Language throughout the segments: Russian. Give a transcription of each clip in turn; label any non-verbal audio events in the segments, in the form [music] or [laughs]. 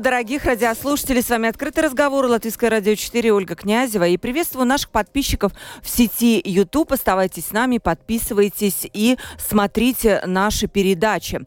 Приветствую, дорогих радиослушателей. С вами «Открытый разговор» Латвийское радио 4 Ольга Князева. И приветствую наших подписчиков в сети YouTube. Оставайтесь с нами, подписывайтесь и смотрите наши передачи.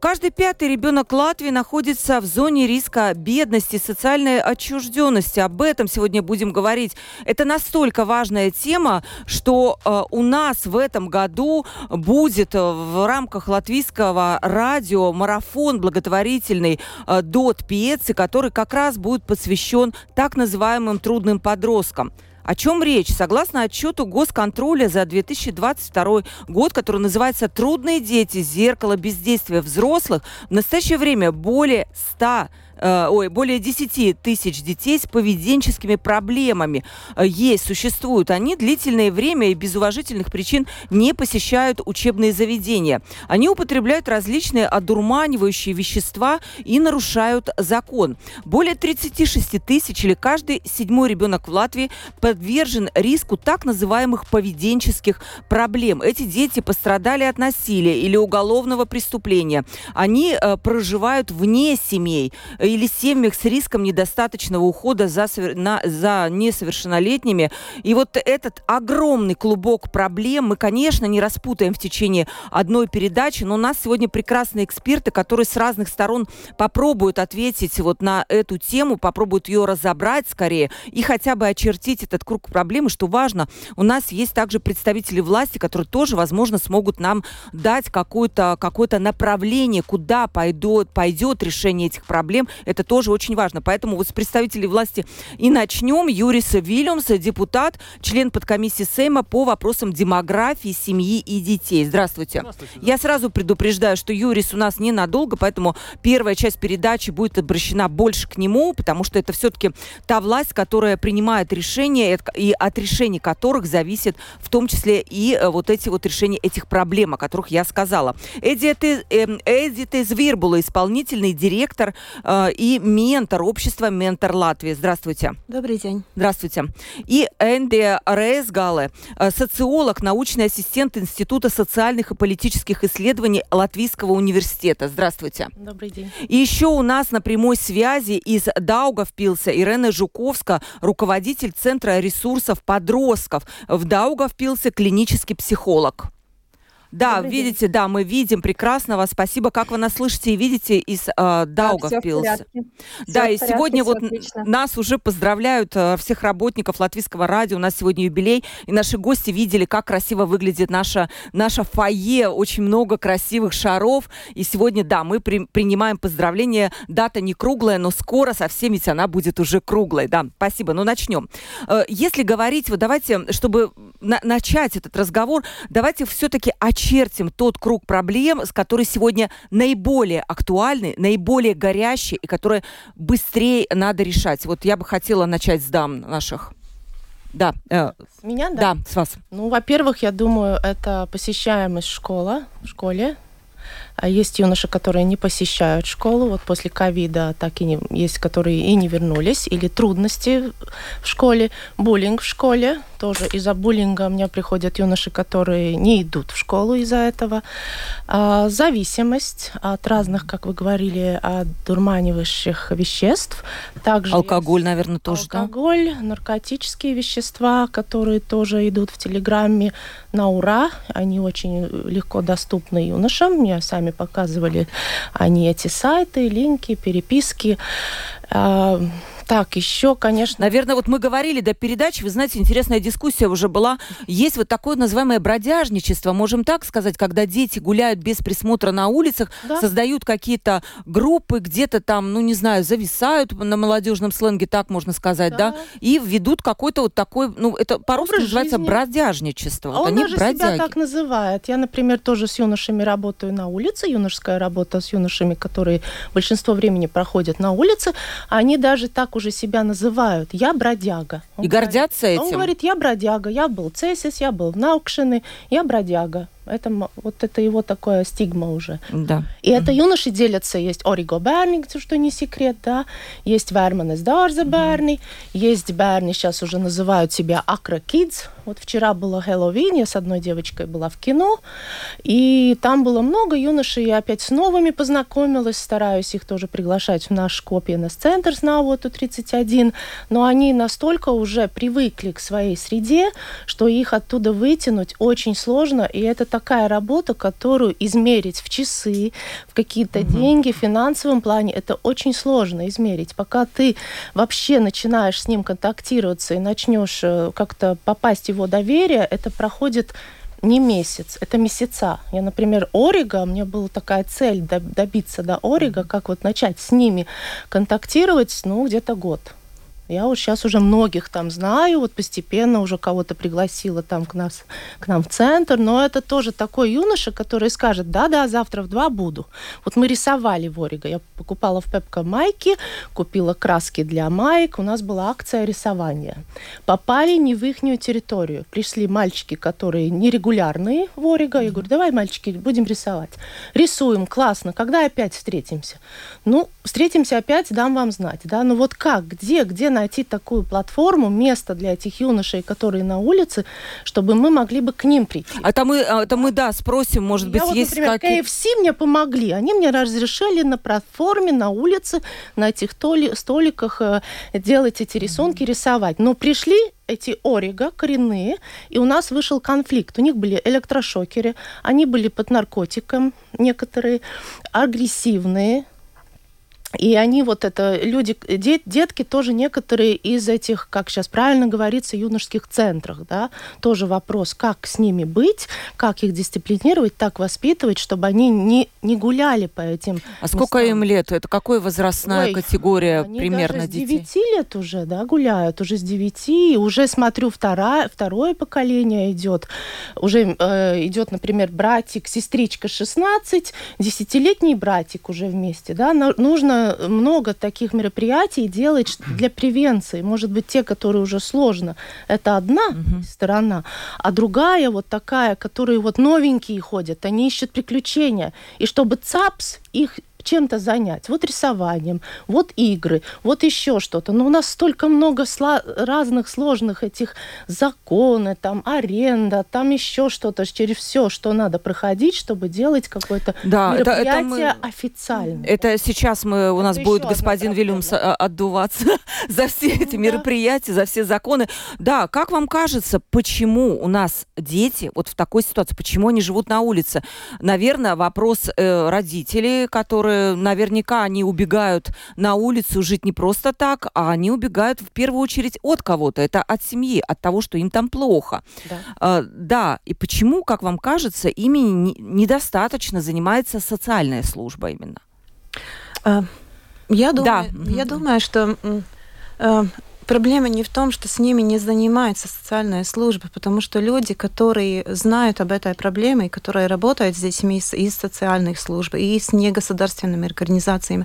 Каждый пятый ребенок Латвии находится в зоне риска бедности, социальной отчужденности. Об этом сегодня будем говорить. Это настолько важная тема, что э, у нас в этом году будет в рамках латвийского радио марафон благотворительный э, до год Пьецы, который как раз будет посвящен так называемым трудным подросткам. О чем речь? Согласно отчету госконтроля за 2022 год, который называется «Трудные дети. Зеркало бездействия взрослых», в настоящее время более 100 Э, ой, более 10 тысяч детей с поведенческими проблемами э, есть, существуют. Они длительное время и без уважительных причин не посещают учебные заведения. Они употребляют различные одурманивающие вещества и нарушают закон. Более 36 тысяч или каждый седьмой ребенок в Латвии подвержен риску так называемых поведенческих проблем. Эти дети пострадали от насилия или уголовного преступления. Они э, проживают вне семей или семьях с риском недостаточного ухода за, на, за несовершеннолетними. И вот этот огромный клубок проблем мы, конечно, не распутаем в течение одной передачи, но у нас сегодня прекрасные эксперты, которые с разных сторон попробуют ответить вот на эту тему, попробуют ее разобрать скорее и хотя бы очертить этот круг проблем. И что важно, у нас есть также представители власти, которые тоже, возможно, смогут нам дать какое-то какое направление, куда пойдет, пойдет решение этих проблем. Это тоже очень важно. Поэтому вот с представителей власти и начнем. Юрис Вильямс, депутат, член подкомиссии Сейма по вопросам демографии, семьи и детей. Здравствуйте. Здравствуйте. Я сразу предупреждаю, что Юрис у нас ненадолго, поэтому первая часть передачи будет обращена больше к нему, потому что это все-таки та власть, которая принимает решения, и от решений которых зависит в том числе и э, вот эти вот решения этих проблем, о которых я сказала. Эдита эм, Звирбула, исполнительный директор э, и ментор общества «Ментор Латвии». Здравствуйте. Добрый день. Здравствуйте. И Энди Рейсгале, э, социолог, научный ассистент Института социальных и политических исследований Латвийского университета. Здравствуйте. Добрый день. И еще у нас на прямой связи из Даугавпилса Ирена Жуковска, руководитель Центра ресурсов подростков в Даугавпилсе, клинический психолог. Да, Добрый видите, день. да, мы видим прекрасно вас. Спасибо, как вы нас слышите и видите из э, Даугавпилса. Да, и порядке, сегодня вот отлично. нас уже поздравляют э, всех работников Латвийского радио. У нас сегодня юбилей, и наши гости видели, как красиво выглядит наша, наша фойе. Очень много красивых шаров. И сегодня, да, мы при, принимаем поздравления. Дата не круглая, но скоро совсем ведь она будет уже круглой. Да, спасибо. Ну, начнем. Э, если говорить, вот давайте, чтобы на начать этот разговор, давайте все-таки о очертим тот круг проблем, с который сегодня наиболее актуальны, наиболее горящие и которые быстрее надо решать. Вот я бы хотела начать с дам наших. Да. Э, с меня, да? Да, с вас. Ну, во-первых, я думаю, это посещаемость школа, в школе, есть юноши, которые не посещают школу, вот после ковида так и не, есть, которые и не вернулись, или трудности в школе, буллинг в школе, тоже из-за буллинга у меня приходят юноши, которые не идут в школу из-за этого. А, зависимость от разных, как вы говорили, от дурманивающих веществ. Также алкоголь, наверное, тоже, алкоголь, да? наркотические вещества, которые тоже идут в Телеграме на ура. Они очень легко доступны юношам. Мне сами показывали они эти сайты, линки, переписки. Так, еще, конечно... Наверное, вот мы говорили до передачи, вы знаете, интересная дискуссия уже была. Есть вот такое называемое бродяжничество, можем так сказать, когда дети гуляют без присмотра на улицах, да. создают какие-то группы, где-то там, ну, не знаю, зависают на молодежном сленге, так можно сказать, да, да и ведут какой-то вот такой, ну, это по-русски называется бродяжничество. А вот он даже бродяги. себя так называет. Я, например, тоже с юношами работаю на улице, юношеская работа с юношами, которые большинство времени проходят на улице, они даже так уже себя называют. Я бродяга. Он и гордятся говорит, этим? Он говорит, я бродяга, я был цесис, я был в Наукшине, я бродяга. Это, вот это его такое стигма уже. Да. И это юноши делятся. Есть Ориго Берни, что не секрет, да. Есть Верманес Дарза Берни. Есть Берни, сейчас уже называют себя Акра Kids. Вот вчера было Хэллоуин, я с одной девочкой была в кино. И там было много юношей. Я опять с новыми познакомилась. Стараюсь их тоже приглашать в наш Копьенес-центр с Навоту 31. Но они настолько уже привыкли к своей среде, что их оттуда вытянуть очень сложно. И это такая работа, которую измерить в часы, в какие-то угу. деньги, в финансовом плане, это очень сложно измерить. Пока ты вообще начинаешь с ним контактироваться и начнешь э, как-то попасть в его доверие, это проходит не месяц, это месяца. Я, например, Орига, у меня была такая цель добиться до Орига, как вот начать с ними контактировать, ну, где-то год. Я вот сейчас уже многих там знаю, вот постепенно уже кого-то пригласила там к, нас, к нам в центр, но это тоже такой юноша, который скажет, да-да, завтра в два буду. Вот мы рисовали в Ориго, я покупала в Пепко майки, купила краски для маек, у нас была акция рисования. Попали не в их территорию, пришли мальчики, которые нерегулярные в Ориго, я говорю, давай, мальчики, будем рисовать. Рисуем, классно, когда опять встретимся? Ну, встретимся опять, дам вам знать, да, ну вот как, где, где найти такую платформу, место для этих юношей, которые на улице, чтобы мы могли бы к ним прийти. А это мы, а мы да, спросим, может быть, Я есть вот, например, какие... KFC мне помогли. Они мне разрешили на платформе, на улице, на этих столиках э, делать эти рисунки, mm-hmm. рисовать. Но пришли эти орига коренные, и у нас вышел конфликт. У них были электрошокеры, они были под наркотиком, некоторые агрессивные, и они вот это, люди, дет, детки тоже некоторые из этих, как сейчас правильно говорится, юношеских центрах, да, тоже вопрос, как с ними быть, как их дисциплинировать, так воспитывать, чтобы они не, не гуляли по этим А сколько им лет? Это какая возрастная Ой, категория они примерно даже детей? с 9 лет уже, да, гуляют, уже с 9, уже смотрю, вторая, второе поколение идет, уже э, идет, например, братик, сестричка 16, десятилетний братик уже вместе, да, нужно много таких мероприятий делать для превенции. Может быть, те, которые уже сложно, это одна угу. сторона, а другая вот такая, которые вот новенькие ходят, они ищут приключения. И чтобы ЦАПС их чем-то занять. Вот рисованием, вот игры, вот еще что-то. Но у нас столько много сло- разных сложных этих законы, там аренда, там еще что-то, через все, что надо проходить, чтобы делать какое-то да, мероприятие это, это мы, официально. Это сейчас мы, у нас это будет господин Вильямс а, отдуваться [laughs] за все эти да. мероприятия, за все законы. Да, как вам кажется, почему у нас дети вот в такой ситуации, почему они живут на улице? Наверное, вопрос э, родителей, которые наверняка они убегают на улицу жить не просто так, а они убегают в первую очередь от кого-то. Это от семьи, от того, что им там плохо. Да, а, да. и почему, как вам кажется, ими не, недостаточно занимается социальная служба именно? А, я думаю, да. я думаю, что а, Проблема не в том, что с ними не занимается социальная служба, потому что люди, которые знают об этой проблеме, которые работают с детьми из социальных служб, и с негосударственными организациями,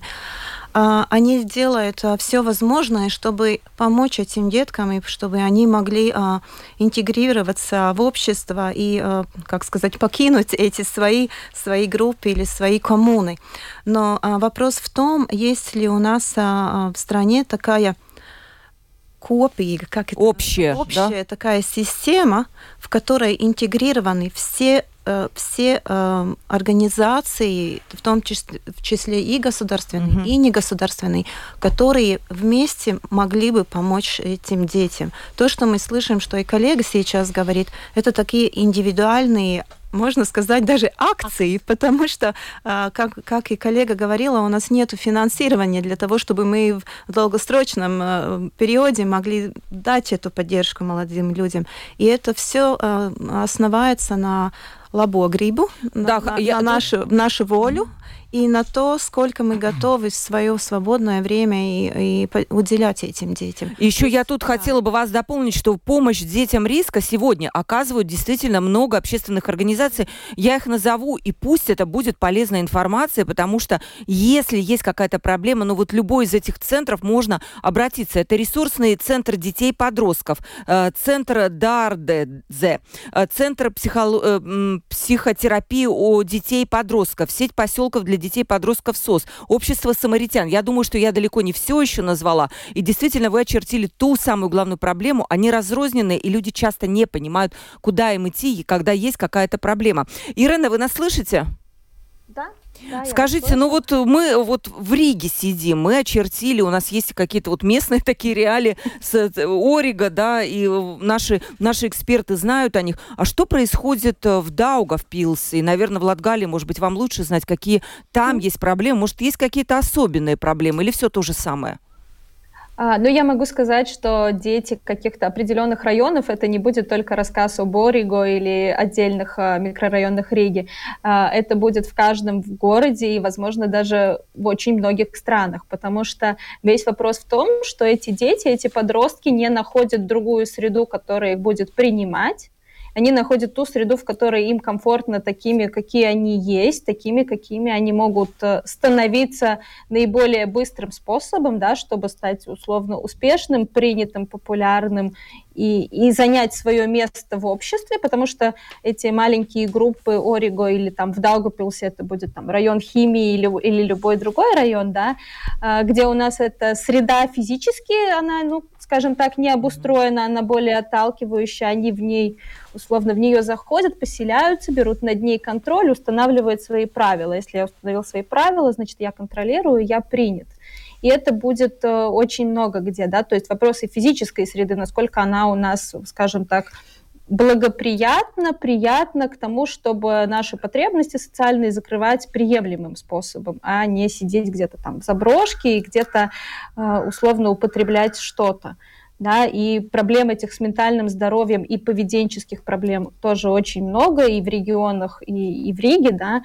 а, они делают а, все возможное, чтобы помочь этим деткам, и чтобы они могли а, интегрироваться в общество и, как сказать, покинуть эти свои, свои группы или свои коммуны. Но вопрос в том, есть ли у нас в стране такая копига, как это общая, общая да? такая система, в которой интегрированы все э, все э, организации, в том числе, в числе и государственные, угу. и негосударственные, которые вместе могли бы помочь этим детям. То, что мы слышим, что и коллега сейчас говорит, это такие индивидуальные можно сказать, даже акции, потому что, а, как, как и коллега говорила, у нас нет финансирования для того, чтобы мы в долгосрочном а, периоде могли дать эту поддержку молодым людям. И это все а, основается на лабо грибу, да, на, я, на нашу, нашу волю и на то, сколько мы готовы в свое свободное время и, и уделять этим детям. Еще я тут да. хотела бы вас дополнить, что помощь детям риска сегодня оказывают действительно много общественных организаций. Я их назову, и пусть это будет полезная информация, потому что если есть какая-то проблема, ну вот любой из этих центров можно обратиться. Это ресурсный центр детей-подростков, э, центр Дардезе, э, центр психоло- э, психотерапии у детей-подростков, сеть поселков для детей-подростков СОС, общество самаритян. Я думаю, что я далеко не все еще назвала. И действительно, вы очертили ту самую главную проблему. Они разрозненные, и люди часто не понимают, куда им идти, когда есть какая-то проблема. Ирена, вы нас слышите? Да. Да, Скажите, ну вот мы вот в Риге сидим, мы очертили, у нас есть какие-то вот местные [laughs] такие реалии с э, Орига, да, и наши, наши эксперты знают о них. А что происходит э, в Даугавпилсе? И, наверное, в Латгалии, может быть, вам лучше знать, какие там есть проблемы. Может, есть какие-то особенные проблемы или все то же самое? А, ну, я могу сказать, что дети каких-то определенных районов, это не будет только рассказ о Бориго или отдельных а, микрорайонах Риги. А, это будет в каждом городе и, возможно, даже в очень многих странах, потому что весь вопрос в том, что эти дети, эти подростки не находят другую среду, которая их будет принимать, они находят ту среду, в которой им комфортно такими, какие они есть, такими, какими они могут э, становиться наиболее быстрым способом, да, чтобы стать условно успешным, принятым, популярным и, и занять свое место в обществе, потому что эти маленькие группы Ориго или там в Даугапилсе это будет там район химии или, или любой другой район, да, э, где у нас эта среда физически, она, ну, скажем так, не обустроена, она более отталкивающая, они в ней, условно, в нее заходят, поселяются, берут над ней контроль, устанавливают свои правила. Если я установил свои правила, значит, я контролирую, я принят. И это будет э, очень много где, да, то есть вопросы физической среды, насколько она у нас, скажем так, благоприятно, приятно к тому, чтобы наши потребности социальные закрывать приемлемым способом, а не сидеть где-то там в заброшке и где-то э, условно употреблять что-то. Да, и проблем этих с ментальным здоровьем и поведенческих проблем тоже очень много и в регионах, и, и в Риге, да,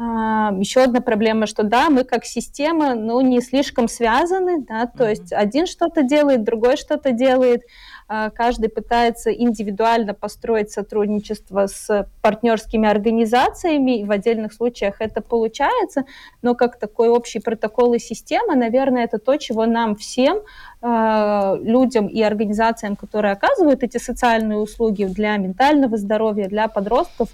еще одна проблема, что да, мы как система, ну, не слишком связаны, да, то есть один что-то делает, другой что-то делает, а, каждый пытается индивидуально построить сотрудничество с партнерскими организациями, и в отдельных случаях это получается, но как такой общий протокол и система, наверное, это то, чего нам всем, а, людям и организациям, которые оказывают эти социальные услуги для ментального здоровья, для подростков,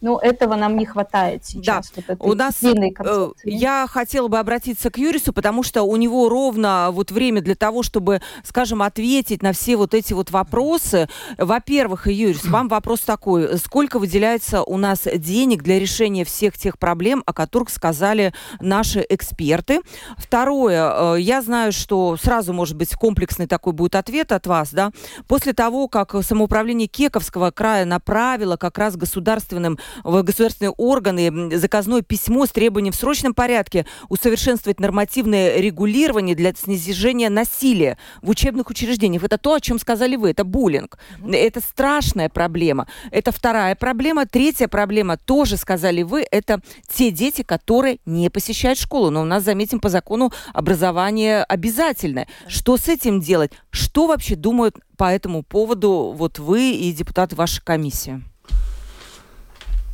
ну, этого нам не хватает сейчас. Да. Вот у нас э, я хотела бы обратиться к Юрису, потому что у него ровно вот время для того, чтобы, скажем, ответить на все вот эти вот вопросы. Во-первых, Юрис, вам вопрос такой: сколько выделяется у нас денег для решения всех тех проблем, о которых сказали наши эксперты? Второе, э, я знаю, что сразу, может быть, комплексный такой будет ответ от вас, да? После того, как самоуправление Кековского края направило как раз государственным в государственные органы заказное письмо с требованием в срочном порядке усовершенствовать нормативное регулирование для снижения насилия в учебных учреждениях. Это то, о чем сказали вы, это буллинг. Это страшная проблема. Это вторая проблема. Третья проблема, тоже сказали вы, это те дети, которые не посещают школу. Но у нас, заметим, по закону образование обязательное. Что с этим делать? Что вообще думают по этому поводу вот вы и депутаты вашей комиссии?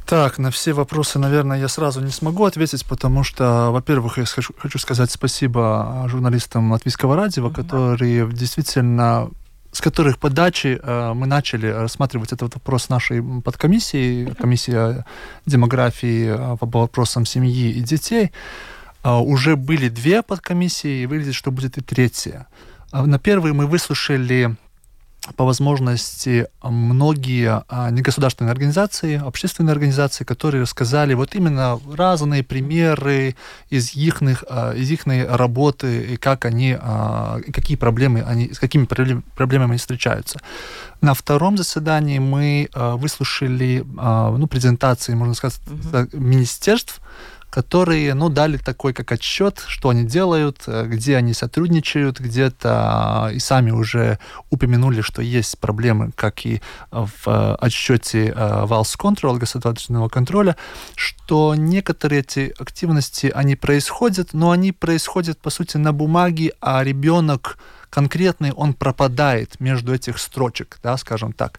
Так, на все вопросы, наверное, я сразу не смогу ответить, потому что, во-первых, я хочу, хочу сказать спасибо журналистам Латвийского радио, mm-hmm. которые действительно с которых подачи э, мы начали рассматривать этот вопрос нашей подкомиссии, комиссия демографии э, по вопросам семьи и детей. Э, уже были две подкомиссии, и выглядит, что будет и третья. На первой мы выслушали по возможности многие а, негосударственные организации, общественные организации, которые рассказали вот именно разные примеры из их, а, из их работы и как они, а, какие проблемы они, с какими проблемами они встречаются. На втором заседании мы выслушали ну, презентации, можно сказать, mm-hmm. министерств, которые, ну, дали такой как отчет, что они делают, э, где они сотрудничают, где-то и сами уже упомянули, что есть проблемы, как и в отчете Валс Control, государственного контроля, что некоторые эти активности, они происходят, но они происходят, по сути, на бумаге, а ребенок конкретный, он пропадает между этих строчек, да, скажем так.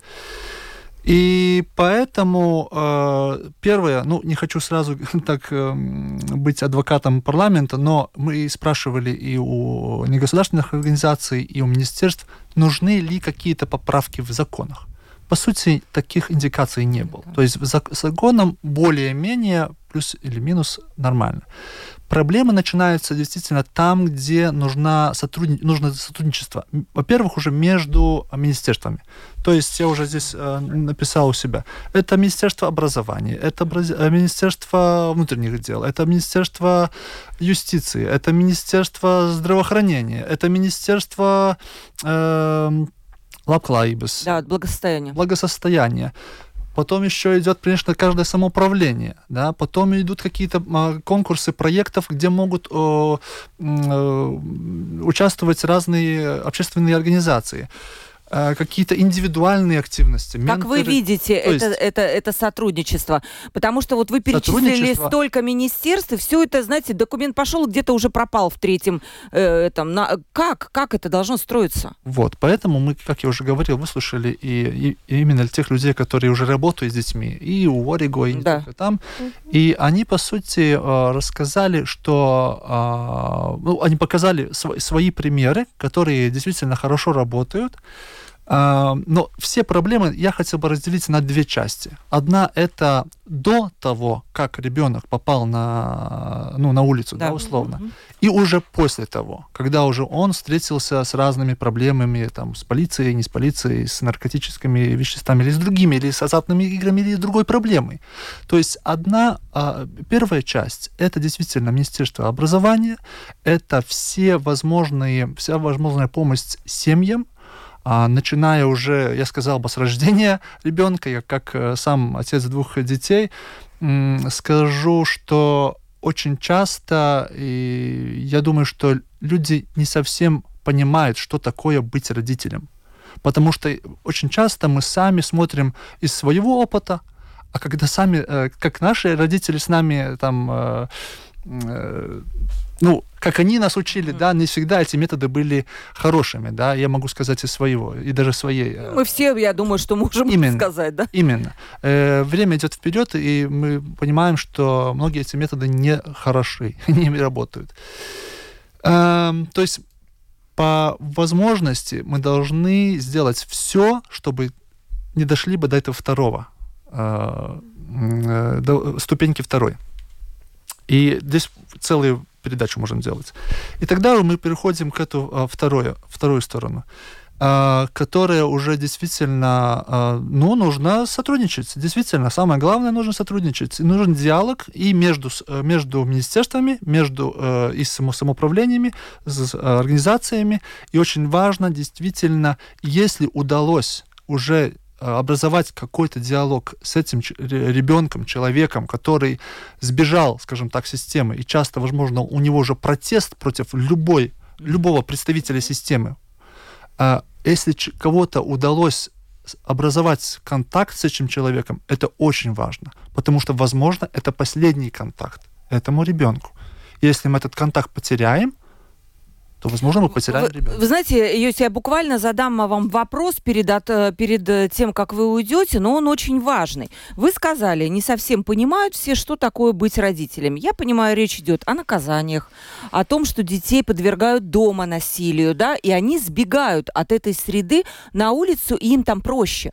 И поэтому э, первое, ну не хочу сразу [laughs] так э, быть адвокатом парламента, но мы спрашивали и у негосударственных организаций, и у министерств, нужны ли какие-то поправки в законах. По сути, таких индикаций не было. То есть за законом более-менее плюс или минус нормально. Проблемы начинаются действительно там, где нужна сотрудни... нужно сотрудничество. Во-первых, уже между министерствами. То есть я уже здесь э, написал у себя. Это Министерство образования, это э, Министерство внутренних дел, это Министерство юстиции, это Министерство здравоохранения, это Министерство э, лабклайбес. Да, благосостояния. Благосостояния. Потом еще идет, конечно, каждое самоуправление. Да? Потом идут какие-то а, конкурсы проектов, где могут о, о, участвовать разные общественные организации. Э, какие-то индивидуальные активности. Как менторы. вы видите это, есть... это, это сотрудничество? Потому что вот вы перечислили столько министерств, и все это, знаете, документ пошел, где-то уже пропал в третьем. Э, там, на... как? Как это должно строиться? Вот, поэтому мы, как я уже говорил, выслушали и, и, и именно тех людей, которые уже работают с детьми, и у Ориго, и да. там. И они, по сути, э, рассказали, что... Э, ну, они показали свои примеры, которые действительно хорошо работают. А, но все проблемы я хотел бы разделить на две части. Одна это до того, как ребенок попал на, ну, на улицу, да, да условно, mm-hmm. и уже после того, когда уже он встретился с разными проблемами, там, с полицией, не с полицией, с наркотическими веществами, или с другими, или с азартными играми, или с другой проблемой. То есть одна, а, первая часть, это действительно Министерство образования, это все возможные, вся возможная помощь семьям, а начиная уже, я сказал бы, с рождения [laughs] ребенка, я как э, сам отец двух детей, скажу, что очень часто, и я думаю, что люди не совсем понимают, что такое быть родителем. Потому что очень часто мы сами смотрим из своего опыта, а когда сами, э, как наши родители с нами там э, ну, как они нас учили, да, не всегда эти методы были хорошими, да, я могу сказать из своего, и даже своей. Э, мы все, я думаю, что можем именно, сказать, да? Именно. Э, время идет вперед, и мы понимаем, что многие эти методы не хороши, [laughs] не работают. Э, то есть по возможности мы должны сделать все, чтобы не дошли бы до этого второго, э, до ступеньки второй. И здесь целую передачу можем делать. И тогда мы переходим к эту а, вторую, вторую сторону а, которая уже действительно, а, ну, нужно сотрудничать. Действительно, самое главное, нужно сотрудничать. Нужен диалог и между, между министерствами, между и самоуправлениями, с организациями. И очень важно, действительно, если удалось уже Э, образовать какой-то диалог с этим ребенком, человеком, который сбежал, скажем так, системы, и часто, возможно, у него уже протест против любой, любого представителя системы. А если кого-то удалось образовать контакт с этим человеком, это очень важно, потому что, возможно, это последний контакт этому ребенку. Если мы этот контакт потеряем, то, возможно, мы потеряем ребенка. Вы знаете, Йоси, я буквально задам вам вопрос перед, от, э, перед э, тем, как вы уйдете, но он очень важный. Вы сказали, не совсем понимают все, что такое быть родителем. Я понимаю, речь идет о наказаниях, о том, что детей подвергают дома насилию, да, и они сбегают от этой среды на улицу, и им там проще.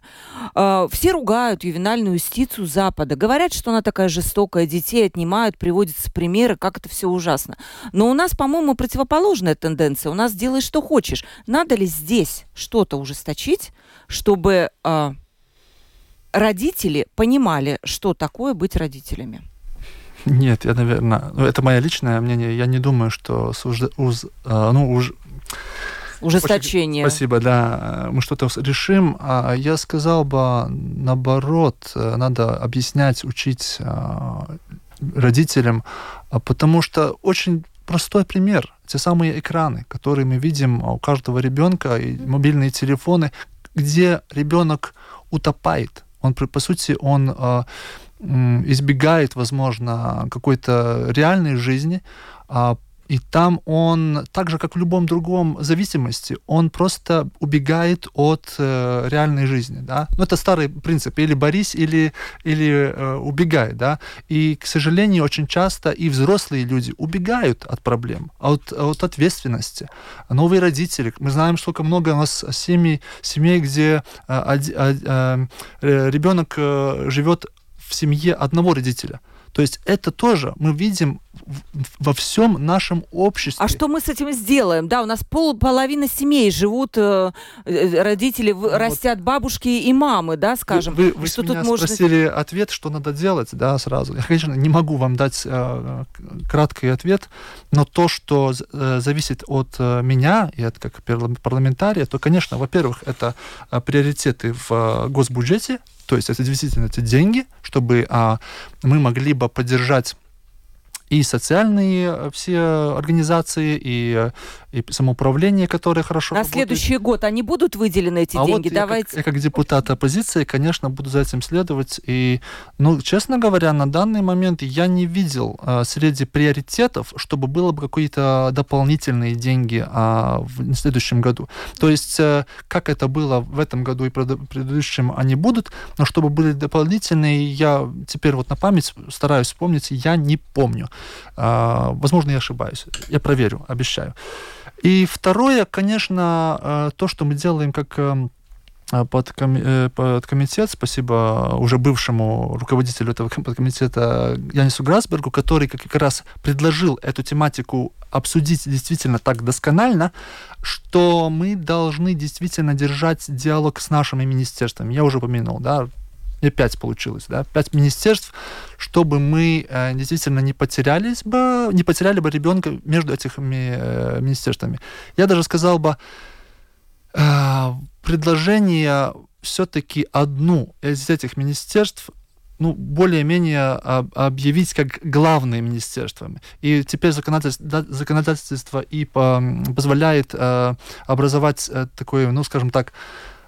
Э, все ругают ювенальную юстицию Запада, говорят, что она такая жестокая, детей отнимают, приводятся примеры, как это все ужасно. Но у нас, по-моему, противоположная тенденция тенденция. У нас делай, что хочешь. Надо ли здесь что-то ужесточить, чтобы э, родители понимали, что такое быть родителями? Нет, я, наверное, ну, это мое личное мнение. Я не думаю, что уж, уж, ну, уж, ужесточение. Спасибо, да. Мы что-то решим. А я сказал бы, наоборот, надо объяснять, учить родителям, потому что очень простой пример. Те самые экраны, которые мы видим у каждого ребенка, и мобильные телефоны, где ребенок утопает. Он, по сути, он а, избегает, возможно, какой-то реальной жизни, а и там он, так же, как в любом другом зависимости, он просто убегает от э, реальной жизни. Да? Ну, это старый принцип. Или борись, или, или э, убегай. Да? И, к сожалению, очень часто и взрослые люди убегают от проблем, от, от ответственности. Новые родители. Мы знаем, сколько много у нас семей, семей где э, э, э, ребенок живет в семье одного родителя. То есть это тоже мы видим во всем нашем обществе. А что мы с этим сделаем? Да, у нас пол, половина семей живут, э, э родители ну, растят бабушки и мамы, да, скажем. Вы, вы, что вы тут меня можно... спросили ответ, что надо делать, да, сразу. Я, конечно, не могу вам дать э, краткий ответ, но то, что э, зависит от э, меня и от как парламентария, то, конечно, во-первых, это э, приоритеты в э, госбюджете, то есть это действительно эти деньги, чтобы а, мы могли бы поддержать и социальные э, все организации, и, и самоуправление, которое хорошо На работает. следующий год они будут выделены, эти а деньги? Вот Давайте. Я, как, я как депутат оппозиции, конечно, буду за этим следовать. И, ну, честно говоря, на данный момент я не видел а, среди приоритетов, чтобы было бы какие-то дополнительные деньги а, в следующем году. То есть, а, как это было в этом году и предыдущем, они будут, но чтобы были дополнительные, я теперь вот на память стараюсь вспомнить, я не помню. А, возможно, я ошибаюсь. Я проверю, обещаю. И второе, конечно, а, то, что мы делаем как эм, подком... Э, подкомитет, спасибо уже бывшему руководителю этого подкомитета Янису Грасбергу, который как раз предложил эту тематику обсудить действительно так досконально, что мы должны действительно держать диалог с нашими министерствами. Я уже упомянул, да, не пять получилось, да, пять министерств, чтобы мы э, действительно не потерялись бы, не потеряли бы ребенка между этими э, министерствами. Я даже сказал бы, э, предложение все-таки одну из этих министерств ну, более-менее объявить как главные министерствами. И теперь законодательство, законодательство и позволяет э, образовать э, такой, ну, скажем так,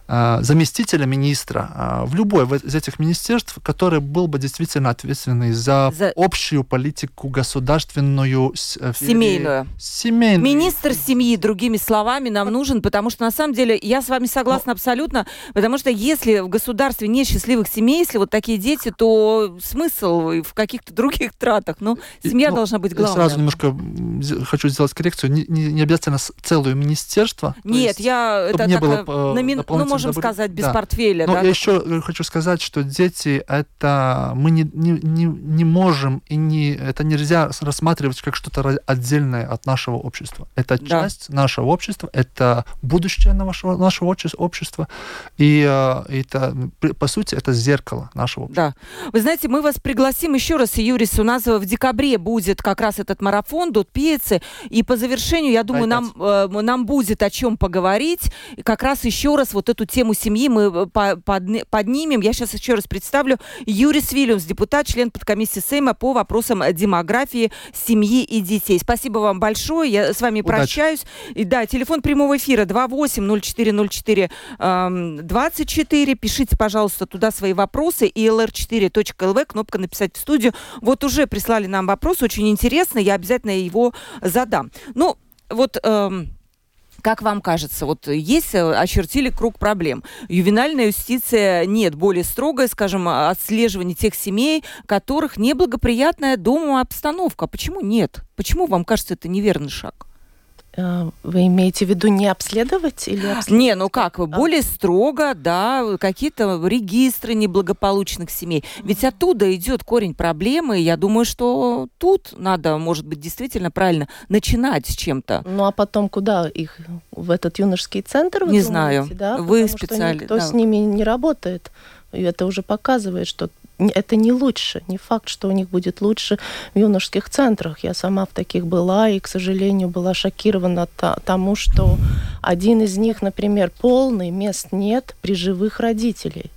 заместителя министра э, в любой из этих министерств, который был бы действительно ответственный за, за... общую политику государственную э, семейную. семейную. Министр семьи, другими словами, нам нужен, потому что на самом деле я с вами согласна Но... абсолютно, потому что если в государстве нет счастливых семей, если вот такие дети, то смысл в каких-то других тратах. Ну, семья ну, должна быть главной. Сразу немножко хочу сделать коррекцию. Не, не, не обязательно целое министерство. Нет, есть, я это не так, было на мин... ну, можем добр... сказать, без да. портфеля. Но да? я еще э, хочу сказать, что дети это мы не, не, не, не можем и не это нельзя рассматривать как что-то отдельное от нашего общества. Это да. часть нашего общества, это будущее нашего, нашего общества, и э, это по сути это зеркало нашего общества. Да. Вы знаете, мы вас пригласим еще раз, Юрис, у нас в декабре будет как раз этот марафон Дот Пьецы, и по завершению, я думаю, нам, э, нам будет о чем поговорить, как раз еще раз вот эту тему семьи мы э, поднимем. Я сейчас еще раз представлю. Юрис Вильямс, депутат, член подкомиссии Сейма по вопросам демографии, семьи и детей. Спасибо вам большое. Я с вами Удачи. прощаюсь. И да, телефон прямого эфира 280404 24. Пишите, пожалуйста, туда свои вопросы. И lr4.lv, кнопка «Написать в студию». Вот уже прислали нам вопрос, очень интересно. Я обязательно его задам. Ну, вот... Эм, как вам кажется, вот есть, э, очертили круг проблем. Ювенальная юстиция нет, более строгая, скажем, отслеживание тех семей, которых неблагоприятная дома обстановка. Почему нет? Почему вам кажется это неверный шаг? Э, вы имеете в виду не обследовать или обследовать? Не, ну как, а. более строго, да, какие-то регистры неблагополучных семей. Ведь оттуда идет корень проблемы, и я думаю, что тут надо, может быть, действительно правильно начинать с чем-то. Ну а потом куда их? В этот юношеский центр? не думаете, знаю. Да? Вы специально. Никто да. с ними не работает. И это уже показывает, что это не лучше. Не факт, что у них будет лучше в юношеских центрах. Я сама в таких была и, к сожалению, была шокирована тому, что один из них, например, полный, мест нет при живых родителей.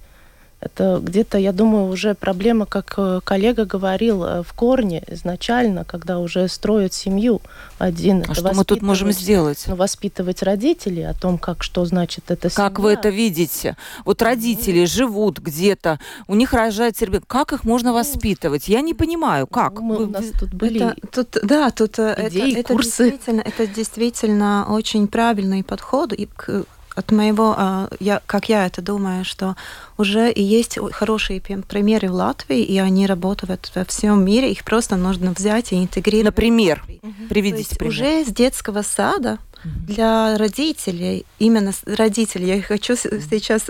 Это где-то, я думаю, уже проблема, как э, коллега говорил, э, в корне изначально, когда уже строят семью один. А что мы тут можем сделать? Ну, воспитывать родителей о том, как что значит это семья. Как вы это видите? Вот родители ну, живут где-то, у них рожается ребенок. Как их можно ну, воспитывать? Я не понимаю, как? Мы, у нас тут были это, тут, да, тут э, идеи, это, курсы. Это действительно, это действительно очень правильный подход и к от моего, а, я, как я это думаю, что уже и есть хорошие примеры в Латвии, и они работают во всем мире, их просто нужно взять и интегрировать. Например, приведите пример. Уже с детского сада для родителей, именно родителей, я хочу сейчас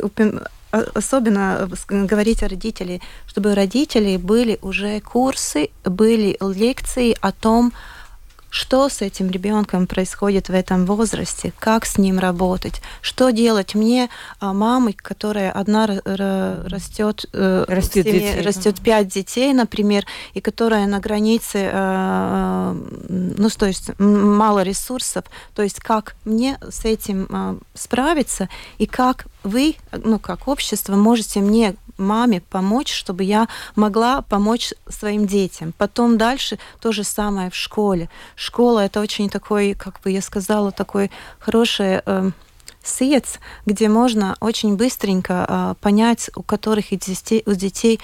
особенно говорить о родителях, чтобы у родителей были уже курсы, были лекции о том, что с этим ребенком происходит в этом возрасте, как с ним работать, что делать мне, а, мамой, которая одна растет, э, растет, семье, растет пять детей, например, и которая на границе, а, ну, то есть мало ресурсов, то есть как мне с этим а, справиться и как вы, ну, как общество, можете мне маме помочь, чтобы я могла помочь своим детям. Потом дальше то же самое в школе. Школа это очень такой, как бы я сказала, такой хороший э, сец, где можно очень быстренько э, понять, у которых из детей, у детей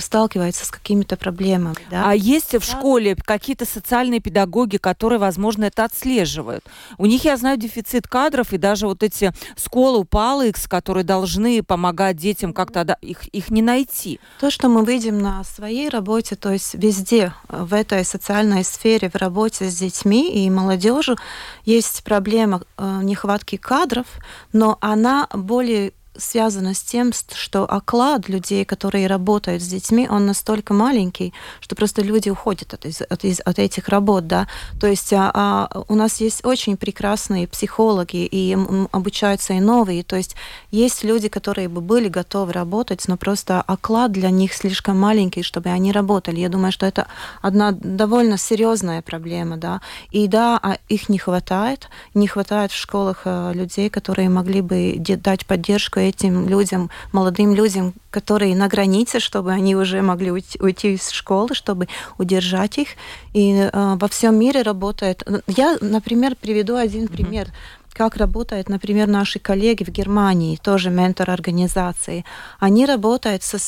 сталкивается с какими-то проблемами. Да? А есть в школе какие-то социальные педагоги, которые, возможно, это отслеживают? У них, я знаю, дефицит кадров, и даже вот эти школы Палыкс, которые должны помогать детям как-то, их, их не найти. То, что мы видим на своей работе, то есть везде в этой социальной сфере, в работе с детьми и молодежью, есть проблема э, нехватки кадров, но она более связано с тем, что оклад людей, которые работают с детьми, он настолько маленький, что просто люди уходят от, от, от этих работ, да. То есть а, а, у нас есть очень прекрасные психологи, и обучаются и новые. То есть есть люди, которые бы были готовы работать, но просто оклад для них слишком маленький, чтобы они работали. Я думаю, что это одна довольно серьезная проблема, да. И да, а их не хватает, не хватает в школах э, людей, которые могли бы дать поддержку этим людям, молодым людям, которые на границе, чтобы они уже могли уйти, уйти из школы, чтобы удержать их. И э, во всем мире работает. Я, например, приведу один mm-hmm. пример как работают, например, наши коллеги в Германии, тоже ментор организации. Они работают со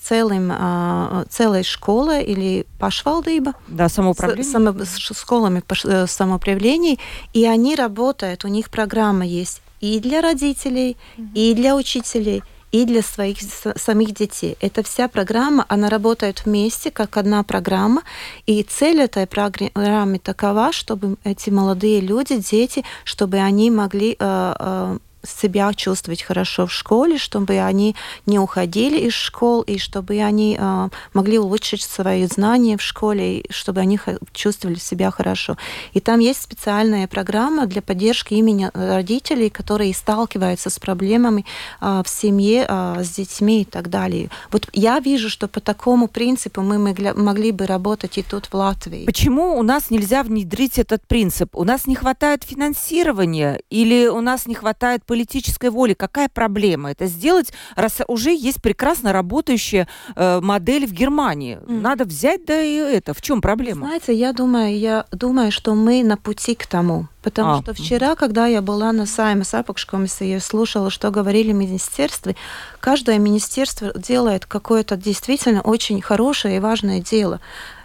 целым, а, целой школой или пашвалдыба. Да, самоуправление. С, само, с школами э, самоуправлений. И они работают, у них программа есть и для родителей, mm-hmm. и для учителей, и для своих самих детей. Эта вся программа, она работает вместе, как одна программа, и цель этой программы такова, чтобы эти молодые люди, дети, чтобы они могли э, э, себя чувствовать хорошо в школе, чтобы они не уходили из школ, и чтобы они э, могли улучшить свои знания в школе, и чтобы они чувствовали себя хорошо. И там есть специальная программа для поддержки имени родителей, которые сталкиваются с проблемами э, в семье, э, с детьми и так далее. Вот я вижу, что по такому принципу мы могли, бы работать и тут в Латвии. Почему у нас нельзя внедрить этот принцип? У нас не хватает финансирования или у нас не хватает политической воли. Какая проблема это сделать, раз уже есть прекрасно работающая э, модель в Германии? Mm. Надо взять, да и это. В чем проблема? Знаете, я думаю, я думаю, что мы на пути к тому. Потому а. что вчера, когда я была на сайме Сапокшкомисе, я слушала, что говорили министерства, каждое министерство делает какое-то действительно очень хорошее и важное дело.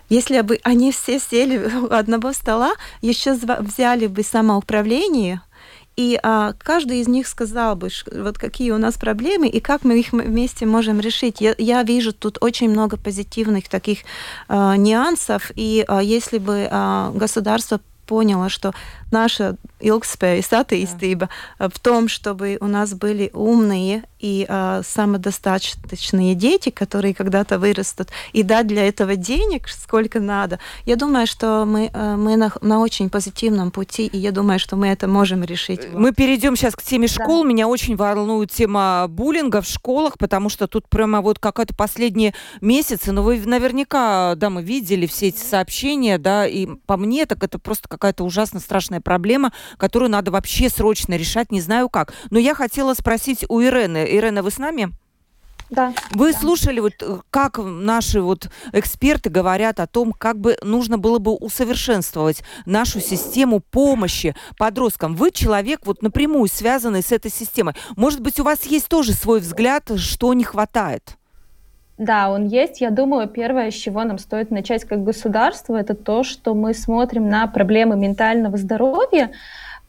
Если бы они все сели у одного стола, еще взяли бы самоуправление, и а, каждый из них сказал бы, вот какие у нас проблемы и как мы их вместе можем решить. Я, я вижу тут очень много позитивных таких а, нюансов, и а, если бы а, государство поняло, что наша ilgspējas attīstība да. в том, чтобы у нас были умные и а, самодостаточные дети, которые когда-то вырастут, и дать для этого денег сколько надо. Я думаю, что мы, мы на, на очень позитивном пути, и я думаю, что мы это можем решить. Мы перейдем сейчас к теме школ. Да. Меня очень волнует тема буллинга в школах, потому что тут прямо вот какая-то последние месяцы, но вы наверняка, да, мы видели все эти сообщения, да, и по мне так это просто какая-то ужасно страшная проблема, которую надо вообще срочно решать, не знаю как. Но я хотела спросить у Ирены. Ирена, вы с нами? Да. Вы да. слушали, вот, э, как наши вот эксперты говорят о том, как бы нужно было бы усовершенствовать нашу систему помощи подросткам. Вы человек вот напрямую связанный с этой системой. Может быть, у вас есть тоже свой взгляд, что не хватает? Да, он есть. Я думаю, первое, с чего нам стоит начать как государство, это то, что мы смотрим на проблемы ментального здоровья,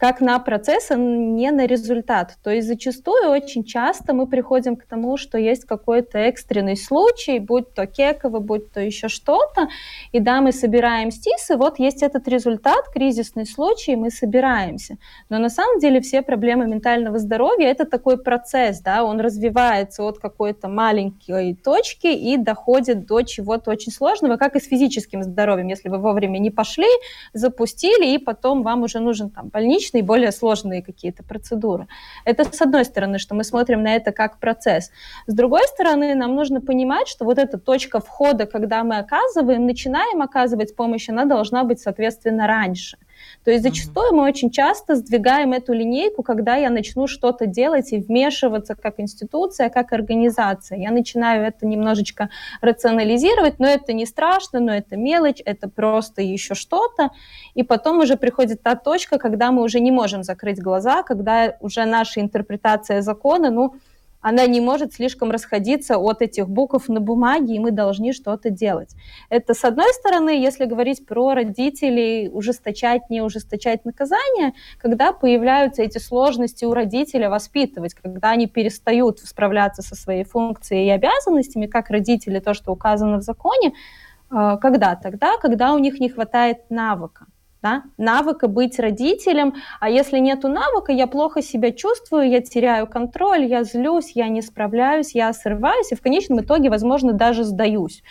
как на процесс, а не на результат. То есть зачастую очень часто мы приходим к тому, что есть какой-то экстренный случай, будь то кеково, будь то еще что-то, и да, мы собираем СТИС, и вот есть этот результат, кризисный случай, мы собираемся. Но на самом деле все проблемы ментального здоровья – это такой процесс, да, он развивается от какой-то маленькой точки и доходит до чего-то очень сложного, как и с физическим здоровьем. Если вы вовремя не пошли, запустили, и потом вам уже нужен там больничный и более сложные какие-то процедуры. Это с одной стороны, что мы смотрим на это как процесс. С другой стороны, нам нужно понимать, что вот эта точка входа, когда мы оказываем, начинаем оказывать помощь, она должна быть, соответственно, раньше. То есть зачастую мы очень часто сдвигаем эту линейку, когда я начну что-то делать и вмешиваться как институция, как организация. Я начинаю это немножечко рационализировать, но это не страшно, но это мелочь, это просто еще что-то. И потом уже приходит та точка, когда мы уже не можем закрыть глаза, когда уже наша интерпретация закона, ну, она не может слишком расходиться от этих букв на бумаге, и мы должны что-то делать. Это с одной стороны, если говорить про родителей, ужесточать, не ужесточать наказание, когда появляются эти сложности у родителя воспитывать, когда они перестают справляться со своей функцией и обязанностями, как родители, то, что указано в законе, э, когда? Тогда, когда у них не хватает навыка да, навыка быть родителем, а если нету навыка, я плохо себя чувствую, я теряю контроль, я злюсь, я не справляюсь, я срываюсь, и в конечном итоге, возможно, даже сдаюсь.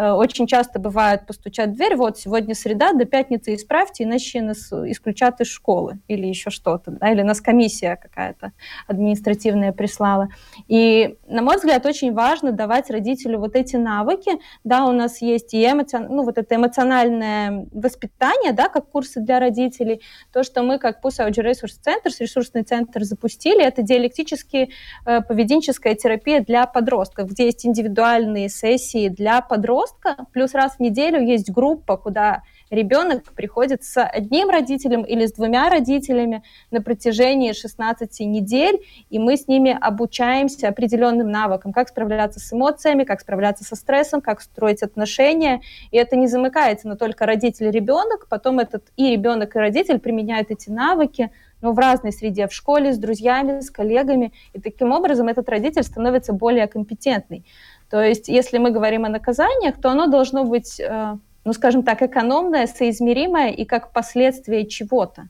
Э, очень часто бывает постучать в дверь, вот сегодня среда, до пятницы исправьте, иначе нас исключат из школы или еще что-то, да, или нас комиссия какая-то административная прислала. И, на мой взгляд, очень важно давать родителю вот эти навыки, да, у нас есть и эмоцион... ну, вот это эмоциональное воспитание, да, как курсы для родителей, то, что мы как Пусауджи Ресурс Центр, ресурсный центр запустили, это диалектически э, поведенческая терапия для подростков, где есть индивидуальные сессии для подростков, подростка, плюс раз в неделю есть группа, куда ребенок приходит с одним родителем или с двумя родителями на протяжении 16 недель, и мы с ними обучаемся определенным навыкам, как справляться с эмоциями, как справляться со стрессом, как строить отношения. И это не замыкается на только родитель и ребенок, потом этот и ребенок, и родитель применяют эти навыки но в разной среде, в школе, с друзьями, с коллегами, и таким образом этот родитель становится более компетентный. То есть, если мы говорим о наказаниях, то оно должно быть, э, ну, скажем так, экономное, соизмеримое и как последствие чего-то.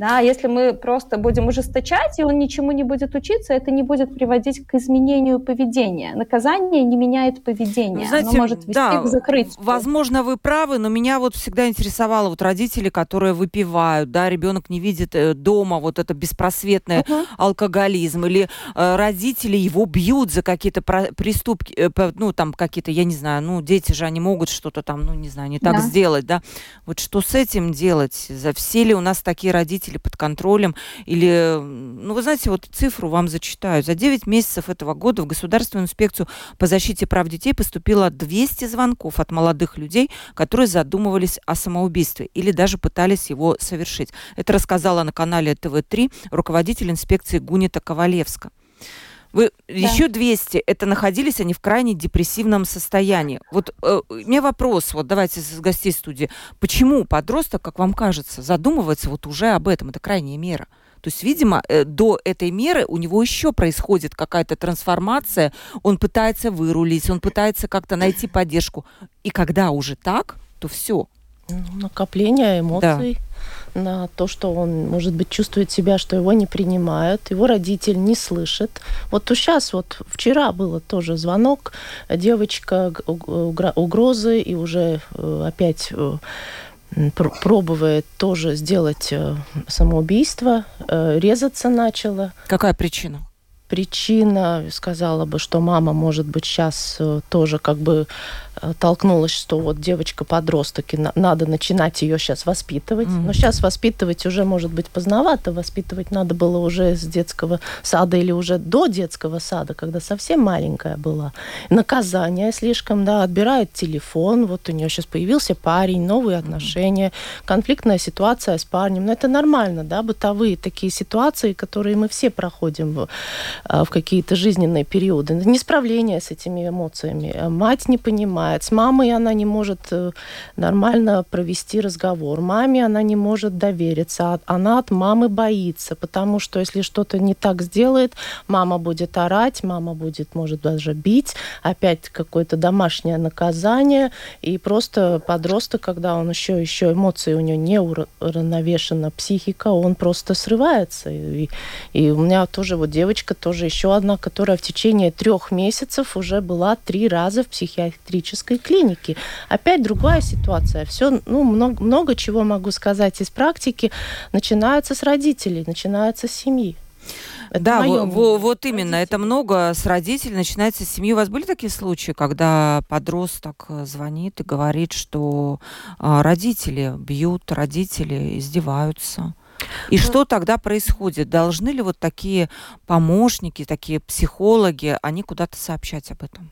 Да, если мы просто будем ужесточать, и он ничему не будет учиться, это не будет приводить к изменению поведения. Наказание не меняет поведение, Знаете, оно может вести да, к закрытию. Возможно, вы правы, но меня вот всегда интересовало вот родители, которые выпивают, да, ребенок не видит э, дома вот это беспросветный uh-huh. алкоголизм, или э, родители его бьют за какие-то преступки, э, ну там какие-то, я не знаю, ну дети же они могут что-то там, ну не знаю, не так да. сделать, да. Вот что с этим делать? За все ли у нас такие родители? Или под контролем, или, ну, вы знаете, вот цифру вам зачитаю. За 9 месяцев этого года в Государственную инспекцию по защите прав детей поступило 200 звонков от молодых людей, которые задумывались о самоубийстве или даже пытались его совершить. Это рассказала на канале ТВ-3 руководитель инспекции Гунита Ковалевска. Вы да. еще 200, это находились они в крайне депрессивном состоянии. Вот э, у меня вопрос, вот давайте с гостей студии. Почему подросток, как вам кажется, задумывается вот уже об этом? Это крайняя мера. То есть, видимо, э, до этой меры у него еще происходит какая-то трансформация, он пытается вырулить, он пытается как-то найти поддержку. И когда уже так, то все. Накопление эмоций. Да на то, что он, может быть, чувствует себя, что его не принимают, его родитель не слышит. Вот сейчас, вот вчера было тоже звонок, девочка угрозы и уже э, опять э, пробует тоже сделать э, самоубийство, резаться начала. Какая причина? причина, сказала бы, что мама, может быть, сейчас тоже как бы толкнулась, что вот девочка-подросток, и на, надо начинать ее сейчас воспитывать. Mm-hmm. Но сейчас воспитывать уже может быть поздновато. Воспитывать надо было уже с детского сада или уже до детского сада, когда совсем маленькая была. Наказание слишком, да, отбирает телефон. Вот у нее сейчас появился парень, новые отношения, mm-hmm. конфликтная ситуация с парнем. Но это нормально, да, бытовые такие ситуации, которые мы все проходим в, э, в какие-то жизненные периоды. Несправление с этими эмоциями. Мать не понимает, понимает. С мамой она не может э, нормально провести разговор. Маме она не может довериться. А она от мамы боится, потому что если что-то не так сделает, мама будет орать, мама будет, может, даже бить. Опять какое-то домашнее наказание. И просто подросток, когда он еще, еще эмоции у него не уравновешена, психика, он просто срывается. И, и у меня тоже вот девочка, тоже еще одна, которая в течение трех месяцев уже была три раза в психиатрическом психиатрической клинике. Опять другая ситуация. Все, ну, много, много чего могу сказать из практики. Начинается с родителей, начинается с семьи. Это да, в, в, вот именно, это много с родителей, начинается с семьи. У вас были такие случаи, когда подросток э, звонит и говорит, что а, родители бьют, родители издеваются? И ну, что тогда происходит? Должны ли вот такие помощники, такие психологи, они куда-то сообщать об этом?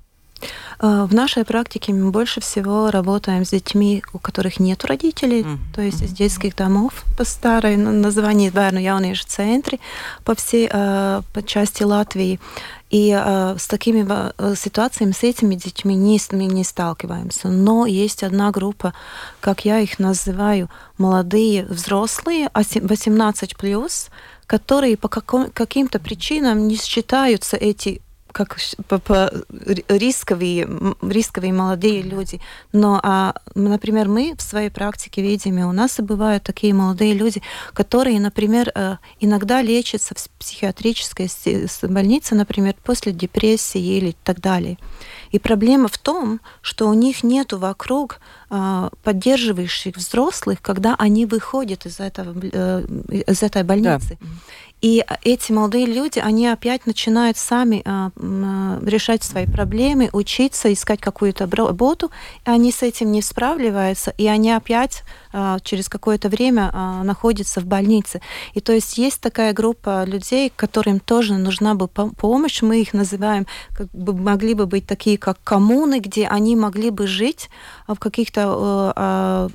Э, в нашей практике мы больше всего работаем с детьми, у которых нет родителей, mm. то есть из детских домов по старой названию Бērnu jauniešu центре по всей э, по части Латвии. И э, с такими ситуациями, с этими детьми не, мы не сталкиваемся. Но есть одна группа, как я их называю, молодые взрослые, 18 плюс, которые по каким-то причинам не считаются эти как по, по рисковые, рисковые молодые люди. Но, а, например, мы в своей практике видим, и у нас и бывают такие молодые люди, которые, например, э, иногда лечатся в психиатрической больнице, например, после депрессии или так далее. И проблема в том, что у них нет вокруг э, поддерживающих взрослых, когда они выходят из, этого, э, из этой больницы. Да. И эти молодые люди, они опять начинают сами а, а, решать свои проблемы, учиться, искать какую-то работу, и они с этим не справляются, и они опять через какое-то время а, находятся в больнице. И то есть есть такая группа людей, которым тоже нужна бы помощь, мы их называем, как бы могли бы быть такие, как коммуны, где они могли бы жить в каких-то а,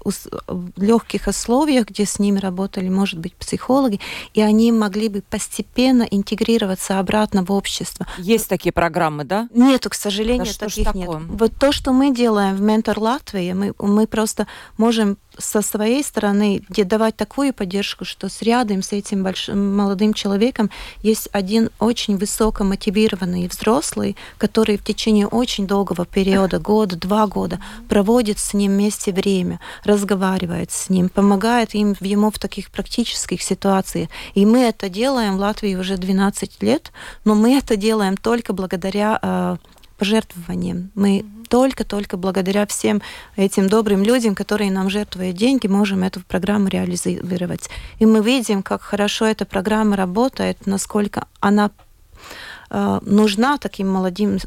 легких условиях, где с ними работали, может быть, психологи, и они могли бы постепенно интегрироваться обратно в общество. Есть такие программы, да? Нету, к сожалению, да таких нет. Вот то, что мы делаем в Ментор Латвии, мы, мы просто можем со своей стороны давать такую поддержку, что с рядом с этим большим молодым человеком есть один очень высоко мотивированный взрослый, который в течение очень долгого периода, года, два года, проводит с ним вместе время, разговаривает с ним, помогает им ему в таких практических ситуациях. И мы это делаем в Латвии уже 12 лет, но мы это делаем только благодаря пожертвованиям. Мы только-только благодаря всем этим добрым людям, которые нам жертвуют деньги, можем эту программу реализовать. И мы видим, как хорошо эта программа работает, насколько она э, нужна таким молодым,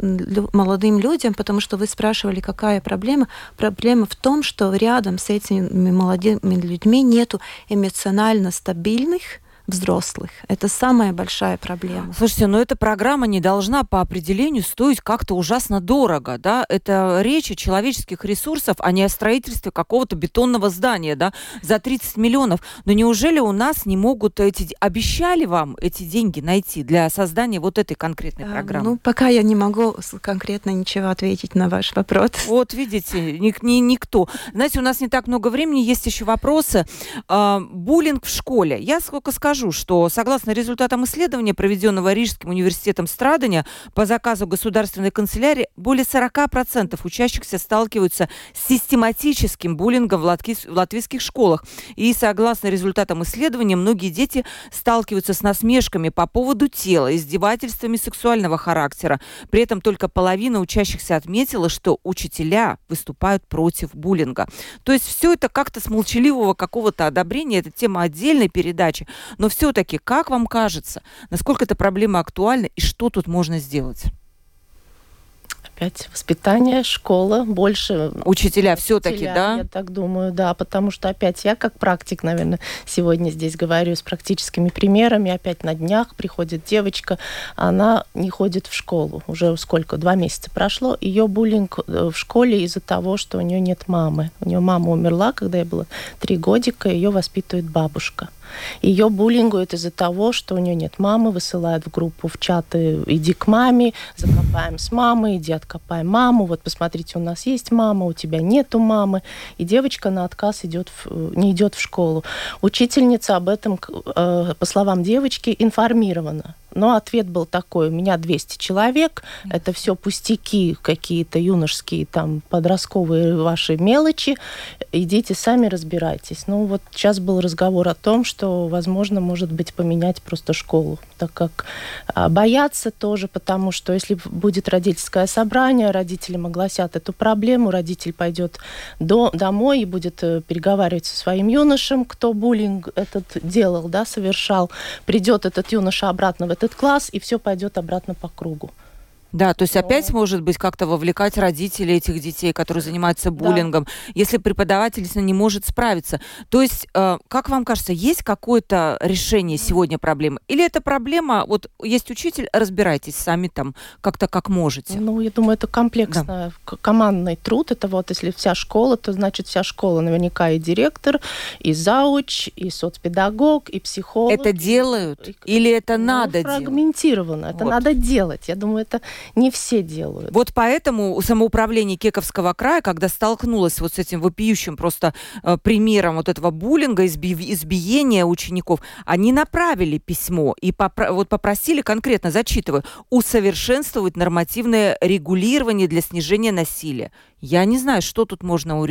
молодым людям, потому что вы спрашивали, какая проблема. Проблема в том, что рядом с этими молодыми людьми нету эмоционально стабильных, взрослых. Это самая большая проблема. Слушайте, но эта программа не должна по определению стоить как-то ужасно дорого, да? Это речь о человеческих ресурсах, а не о строительстве какого-то бетонного здания, да, за 30 миллионов. Но неужели у нас не могут эти... Обещали вам эти деньги найти для создания вот этой конкретной а, программы? Ну, пока я не могу конкретно ничего ответить на ваш вопрос. [laughs] Вот, видите, ни, ни, никто. Знаете, у нас не так много времени, есть еще вопросы. А, буллинг в школе. Я сколько скажу, скажу, что согласно результатам исследования, проведенного Рижским университетом Страдания по заказу государственной канцелярии, более 40% учащихся сталкиваются с систематическим буллингом в, латвий, в латвийских школах. И согласно результатам исследования, многие дети сталкиваются с насмешками по поводу тела, издевательствами сексуального характера. При этом только половина учащихся отметила, что учителя выступают против буллинга. То есть все это как-то с молчаливого какого-то одобрения, это тема отдельной передачи. Но Но все-таки, как вам кажется, насколько эта проблема актуальна и что тут можно сделать? опять воспитание, школа, больше... Учителя все-таки, да? Я так думаю, да, потому что опять я как практик, наверное, сегодня здесь говорю с практическими примерами. Опять на днях приходит девочка, она не ходит в школу. Уже сколько? Два месяца прошло. Ее буллинг э, в школе из-за того, что у нее нет мамы. У нее мама умерла, когда ей было три годика, ее воспитывает бабушка. Ее буллингуют из-за того, что у нее нет мамы, высылают в группу, в чаты «иди к маме», «закопаем с мамой», «иди откопай маму», вот посмотрите, у нас есть мама, у тебя нету мамы. И девочка на отказ идет в, не идет в школу. Учительница об этом, э, по словам девочки, информирована. Но ответ был такой, у меня 200 человек, это все пустяки какие-то юношеские, там, подростковые ваши мелочи, идите сами разбирайтесь. Ну вот сейчас был разговор о том, что, возможно, может быть, поменять просто школу, так как а, боятся тоже, потому что если будет родительское собрание, родители огласят эту проблему, родитель пойдет до, домой и будет э, переговаривать со своим юношем, кто буллинг этот делал, да, совершал, придет этот юноша обратно в этот этот класс, и все пойдет обратно по кругу. Да, то есть Но... опять может быть как-то вовлекать родителей этих детей, которые занимаются буллингом, да. если преподаватель не может справиться. То есть, э, как вам кажется, есть какое-то решение сегодня проблемы? Или это проблема, вот есть учитель, разбирайтесь сами там как-то как можете? Ну, я думаю, это комплексный да. командный труд. Это вот если вся школа, то значит вся школа наверняка и директор, и зауч, и соцпедагог, и психолог. Это делают? И... Или это ну, надо делать? Фрагментированно. Это вот. надо делать. Я думаю, это не все делают. Вот поэтому самоуправление Кековского края, когда столкнулось вот с этим вопиющим просто э, примером вот этого буллинга, изби избиения учеников, они направили письмо и попро вот попросили конкретно, зачитываю, усовершенствовать нормативное регулирование для снижения насилия. Я не знаю, что тут можно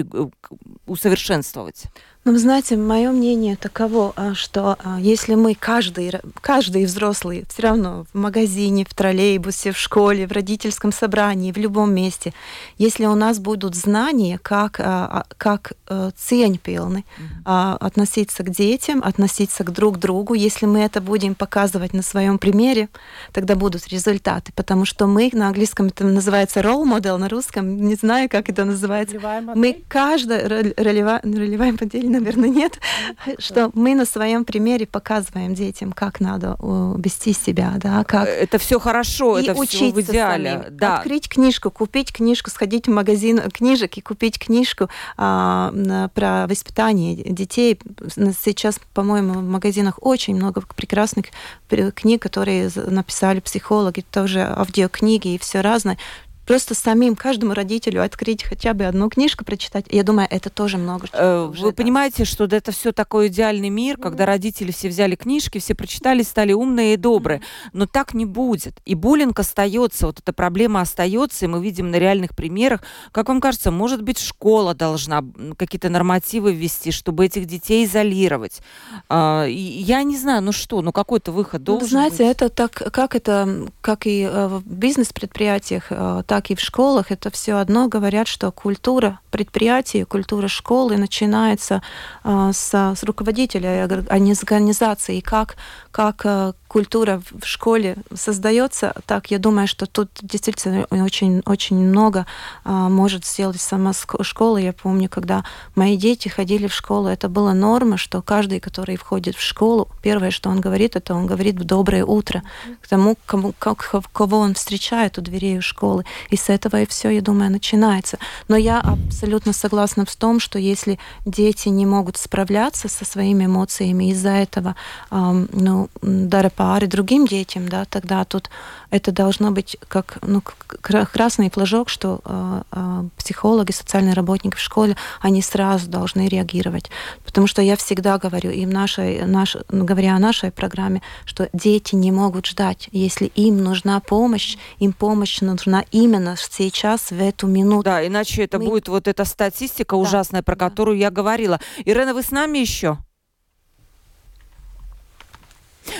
усовершенствовать. Ну, вы знаете, мое мнение таково, а, что а, если мы каждый, каждый взрослый все равно в магазине, в троллейбусе, в школе, в родительском собрании, в любом месте, если у нас будут знания, как, а, как э, цень пилны, относиться к детям, относиться к друг другу, если мы это будем показывать на своем примере, тогда будут результаты, потому что мы на английском это называется role model, на русском не знаю, как это называется. Мы каждый ролевая, ролевая модель наверное, нет, [laughs] что мы на своем примере показываем детям, как надо вести себя, да, как... Это все хорошо, и это все в идеале. Самим. Да. Открыть книжку, купить книжку, сходить в магазин книжек и купить книжку а, про воспитание детей. Сейчас, по-моему, в магазинах очень много прекрасных книг, которые написали психологи, тоже аудиокниги и все разное, просто самим каждому родителю открыть хотя бы одну книжку, прочитать, я думаю, это тоже много. Э, вы даст. понимаете, что это все такой идеальный мир, mm-hmm. когда родители все взяли книжки, все прочитали, стали умные и добрые. Mm-hmm. Но так не будет. И буллинг остается, вот эта проблема остается, и мы видим на реальных примерах. Как вам кажется, может быть, школа должна какие-то нормативы ввести, чтобы этих детей изолировать? А, я не знаю, ну что, ну какой-то выход ну, должен Знаете, быть. это так, как это, как и э, в бизнес-предприятиях, э, так и в школах, это все одно говорят, что культура предприятий, культура школы начинается э, с, с руководителя, а не с организации. И как, как э, культура в школе создается, так я думаю, что тут действительно очень, очень много э, может сделать сама школа. Я помню, когда мои дети ходили в школу, это была норма, что каждый, который входит в школу, первое, что он говорит, это он говорит «доброе утро» к тому, кому, как, кого он встречает у дверей школы. И с этого и все, я думаю, начинается. Но я абсолютно согласна в том, что если дети не могут справляться со своими эмоциями из-за этого, ну, дара пары другим детям, да, тогда тут это должно быть как ну, красный флажок, что э, э, психологи, социальные работники в школе, они сразу должны реагировать. Потому что я всегда говорю им нашей, наш, говоря о нашей программе, что дети не могут ждать. Если им нужна помощь, им помощь нужна именно сейчас, в эту минуту. Да, иначе это Мы... будет вот эта статистика да, ужасная, про да. которую я говорила. Ирена, вы с нами еще?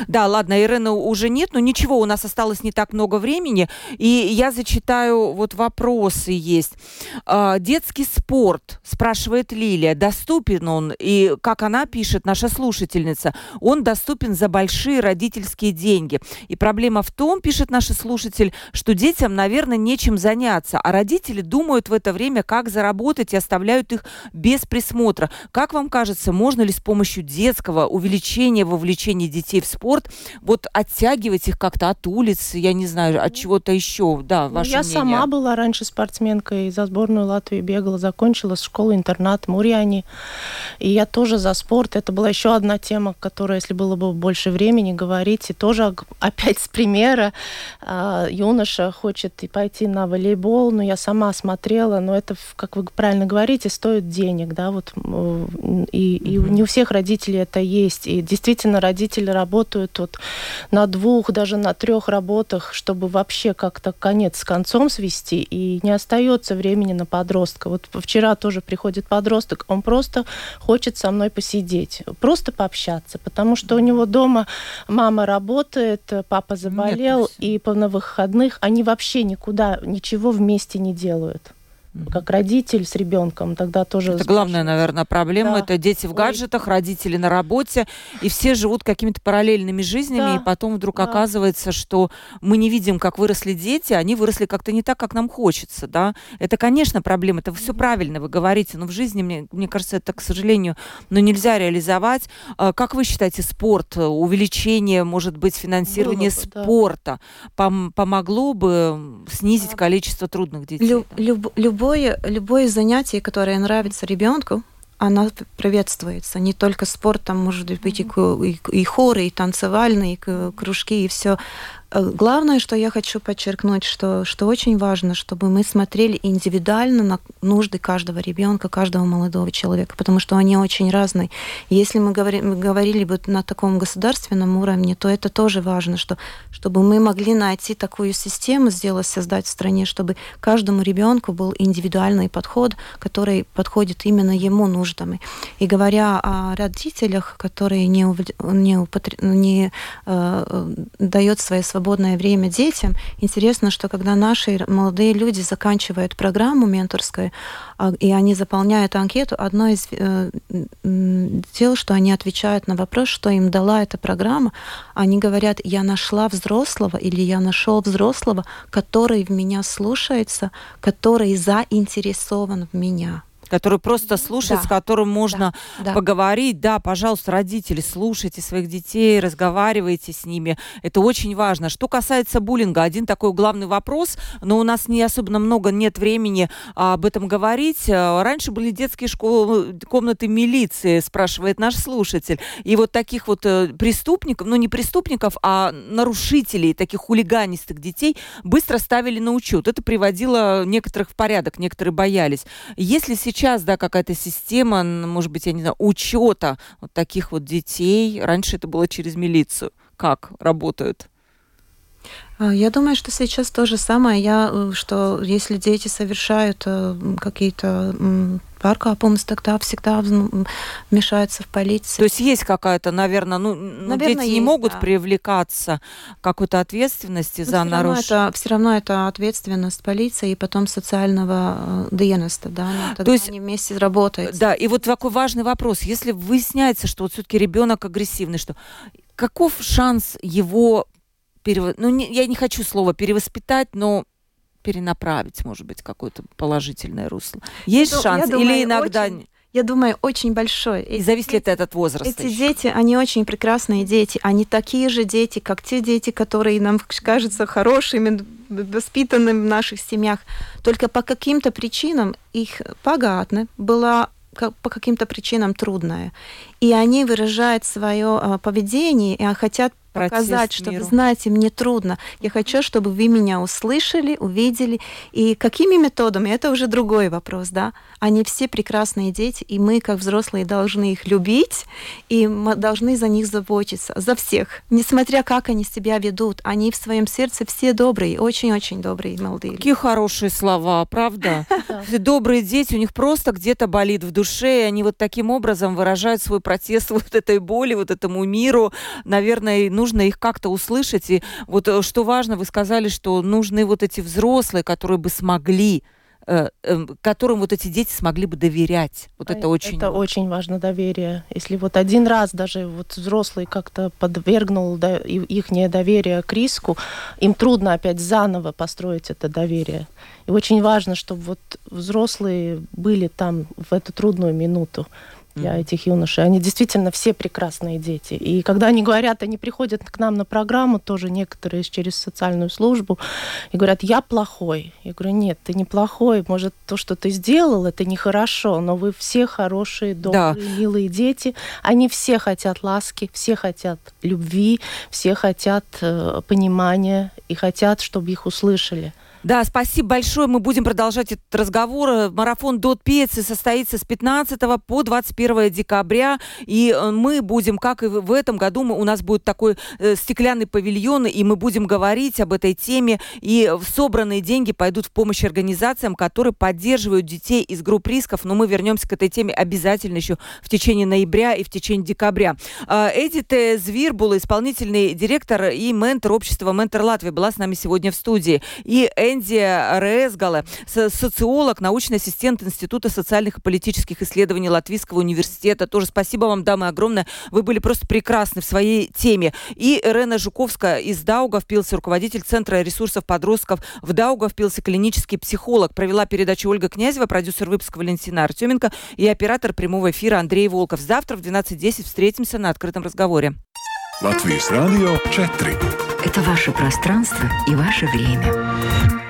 Да, ладно, Ирена уже нет, но ничего, у нас осталось не так много времени. И я зачитаю, вот вопросы есть. А, детский спорт, спрашивает Лилия, доступен он? И как она пишет, наша слушательница, он доступен за большие родительские деньги. И проблема в том, пишет наш слушатель, что детям, наверное, нечем заняться, а родители думают в это время, как заработать и оставляют их без присмотра. Как вам кажется, можно ли с помощью детского увеличения вовлечения детей в спорт, вот оттягивать их как-то от улиц, я не знаю, от чего-то еще, да, ваше Я мнение. сама была раньше спортсменкой, за сборную Латвии бегала, закончила школу-интернат Мурьяни, и я тоже за спорт. Это была еще одна тема, которая, если было бы больше времени говорить, и тоже опять с примера, а, юноша хочет и пойти на волейбол, но я сама смотрела, но это, как вы правильно говорите, стоит денег, да, вот, и, и не у всех родителей это есть, и действительно родители работают работают вот на двух, даже на трех работах, чтобы вообще как-то конец с концом свести, и не остается времени на подростка. Вот вчера тоже приходит подросток, он просто хочет со мной посидеть, просто пообщаться, потому что у него дома мама работает, папа заболел, Нет, и на выходных они вообще никуда ничего вместе не делают как родитель с ребенком, тогда тоже... Это главная, наверное, проблема. Да. Это дети в Ой. гаджетах, родители на работе, и все живут какими-то параллельными жизнями, да. и потом вдруг да. оказывается, что мы не видим, как выросли дети, они выросли как-то не так, как нам хочется, да. Это, конечно, проблема, это все правильно вы говорите, но в жизни, мне, мне кажется, это, к сожалению, но ну, нельзя реализовать. А, как вы считаете, спорт, увеличение, может быть, финансирование бы, спорта да. пом помогло бы снизить да. количество трудных детей? Лю люб любой любое, любое занятие, которое нравится ребенку, оно приветствуется. Не только спорт, там может быть и, и, и хоры, и танцевальные, и кружки, и все. Э, главное, что я хочу подчеркнуть, что, что очень важно, чтобы мы смотрели индивидуально на нужды каждого ребенка, каждого молодого человека, потому что они очень разные. Если мы, говори, мы говорили бы на таком государственном уровне, то это тоже важно, что, чтобы мы могли найти такую систему, сделать, создать в стране, чтобы каждому ребенку был индивидуальный подход, который подходит именно ему нуждами. И говоря о родителях, которые не, не, употр... не э, дают свои свободы свободное время детям. Интересно, что когда наши молодые люди заканчивают программу менторскую, а, и они заполняют анкету, одно из э, дел, что они отвечают на вопрос, что им дала эта программа, они говорят, я нашла взрослого или я нашел взрослого, который в меня слушается, который заинтересован в меня который просто слушает, да. с которым можно да. поговорить. Да, пожалуйста, родители, слушайте своих детей, разговаривайте с ними. Это очень важно. Что касается буллинга, один такой главный вопрос, но у нас не особенно много, нет времени об этом говорить. Раньше были детские школы, комнаты милиции, спрашивает наш слушатель. И вот таких вот э, преступников, ну не преступников, а нарушителей, таких хулиганистых детей быстро ставили на учет. Это приводило некоторых в порядок, некоторые боялись. Если сейчас сейчас, да, какая-то система, может быть, я не знаю, учета вот таких вот детей. Раньше это было через милицию. Как работают? А, я думаю, что сейчас то же самое. Я, э, что если дети совершают э, какие-то паркапумс, тогда всегда вмешаются в полицию. То есть есть какая-то, наверное, ну, ну наверное, дети есть, не могут да. привлекаться какой-то ответственности Но за нарушение. Все равно это ответственность полиции и потом социального э, диеноста, да. Ну, То есть они вместе работают. Да, и вот такой важный вопрос. Если выясняется, что вот все-таки ребенок агрессивный, что каков шанс его перево... ну, не, я не хочу слово перевоспитать, но перенаправить, может быть, какое-то положительное русло. Есть я шанс? Думаю, Или иногда... Очень, я думаю, очень большой. И зависит ли это от возраста? Эти еще? дети, они очень прекрасные дети. Они такие же дети, как те дети, которые нам кажутся хорошими, воспитанными в наших семьях. Только по каким-то причинам их погатна была по каким-то причинам трудная. И они выражают свое а, поведение и хотят показать, что, миру. вы знаете, мне трудно. Я хочу, чтобы вы меня услышали, увидели. И какими методами, это уже другой вопрос, да. Они все прекрасные дети, и мы, как взрослые, должны их любить, и мы должны за них заботиться, за всех. Несмотря как они себя ведут, они в своем сердце все добрые, очень-очень добрые молодые. Какие хорошие слова, правда? [laughs] Добрые дети, у них просто где-то болит в душе, и они вот таким образом выражают свой протест [laughs] вот этой боли, вот этому миру. Наверное, нужно их как-то услышать. И вот э, что важно, вы сказали, что нужны вот эти взрослые, которые бы смогли э, эм, которым вот эти дети смогли бы доверять. Вот это очень это очень важно доверие. Если вот один раз даже вот взрослый как-то подвергнул их недоверие к риску, им трудно опять заново построить это доверие. И очень важно, чтобы вот взрослые были там в эту трудную минуту для этих юношей. Они действительно все прекрасные дети. И когда они говорят, они приходят к нам на программу, тоже некоторые через социальную службу, и говорят, я плохой. Я говорю, нет, ты не плохой. Может, то, что ты сделал, это нехорошо, но вы все хорошие, добрые, да. милые дети. Они все хотят ласки, все хотят любви, все хотят э, понимания и хотят, чтобы их услышали. Да, спасибо большое. Мы будем продолжать этот разговор. Марафон Дот Пецы состоится с 15 по 21 декабря. И э, мы будем, как и в этом году, мы, у нас будет такой э, стеклянный павильон, и мы будем говорить об этой теме. И собранные деньги пойдут в помощь организациям, которые поддерживают детей из групп рисков. Но мы вернемся к этой теме обязательно еще в течение ноября и в течение декабря. Э, Эдит Звирбула, исполнительный директор и ментор общества «Ментор Латвии» была с нами сегодня в студии. И Энди Резгале, социолог, научный ассистент Института социальных и политических исследований Латвийского университета. Тоже спасибо вам, дамы, огромное. Вы были просто прекрасны в своей теме. И Ирена Жуковская из Даугавпилса, руководитель Центра ресурсов подростков в Даугавпилсе, клинический психолог. Провела передачу Ольга Князева, продюсер выпуска Валентина Артеменко и оператор прямого эфира Андрей Волков. Завтра в 12.10 встретимся на открытом разговоре. Латвийс радио 4. Это ваше пространство и ваше время.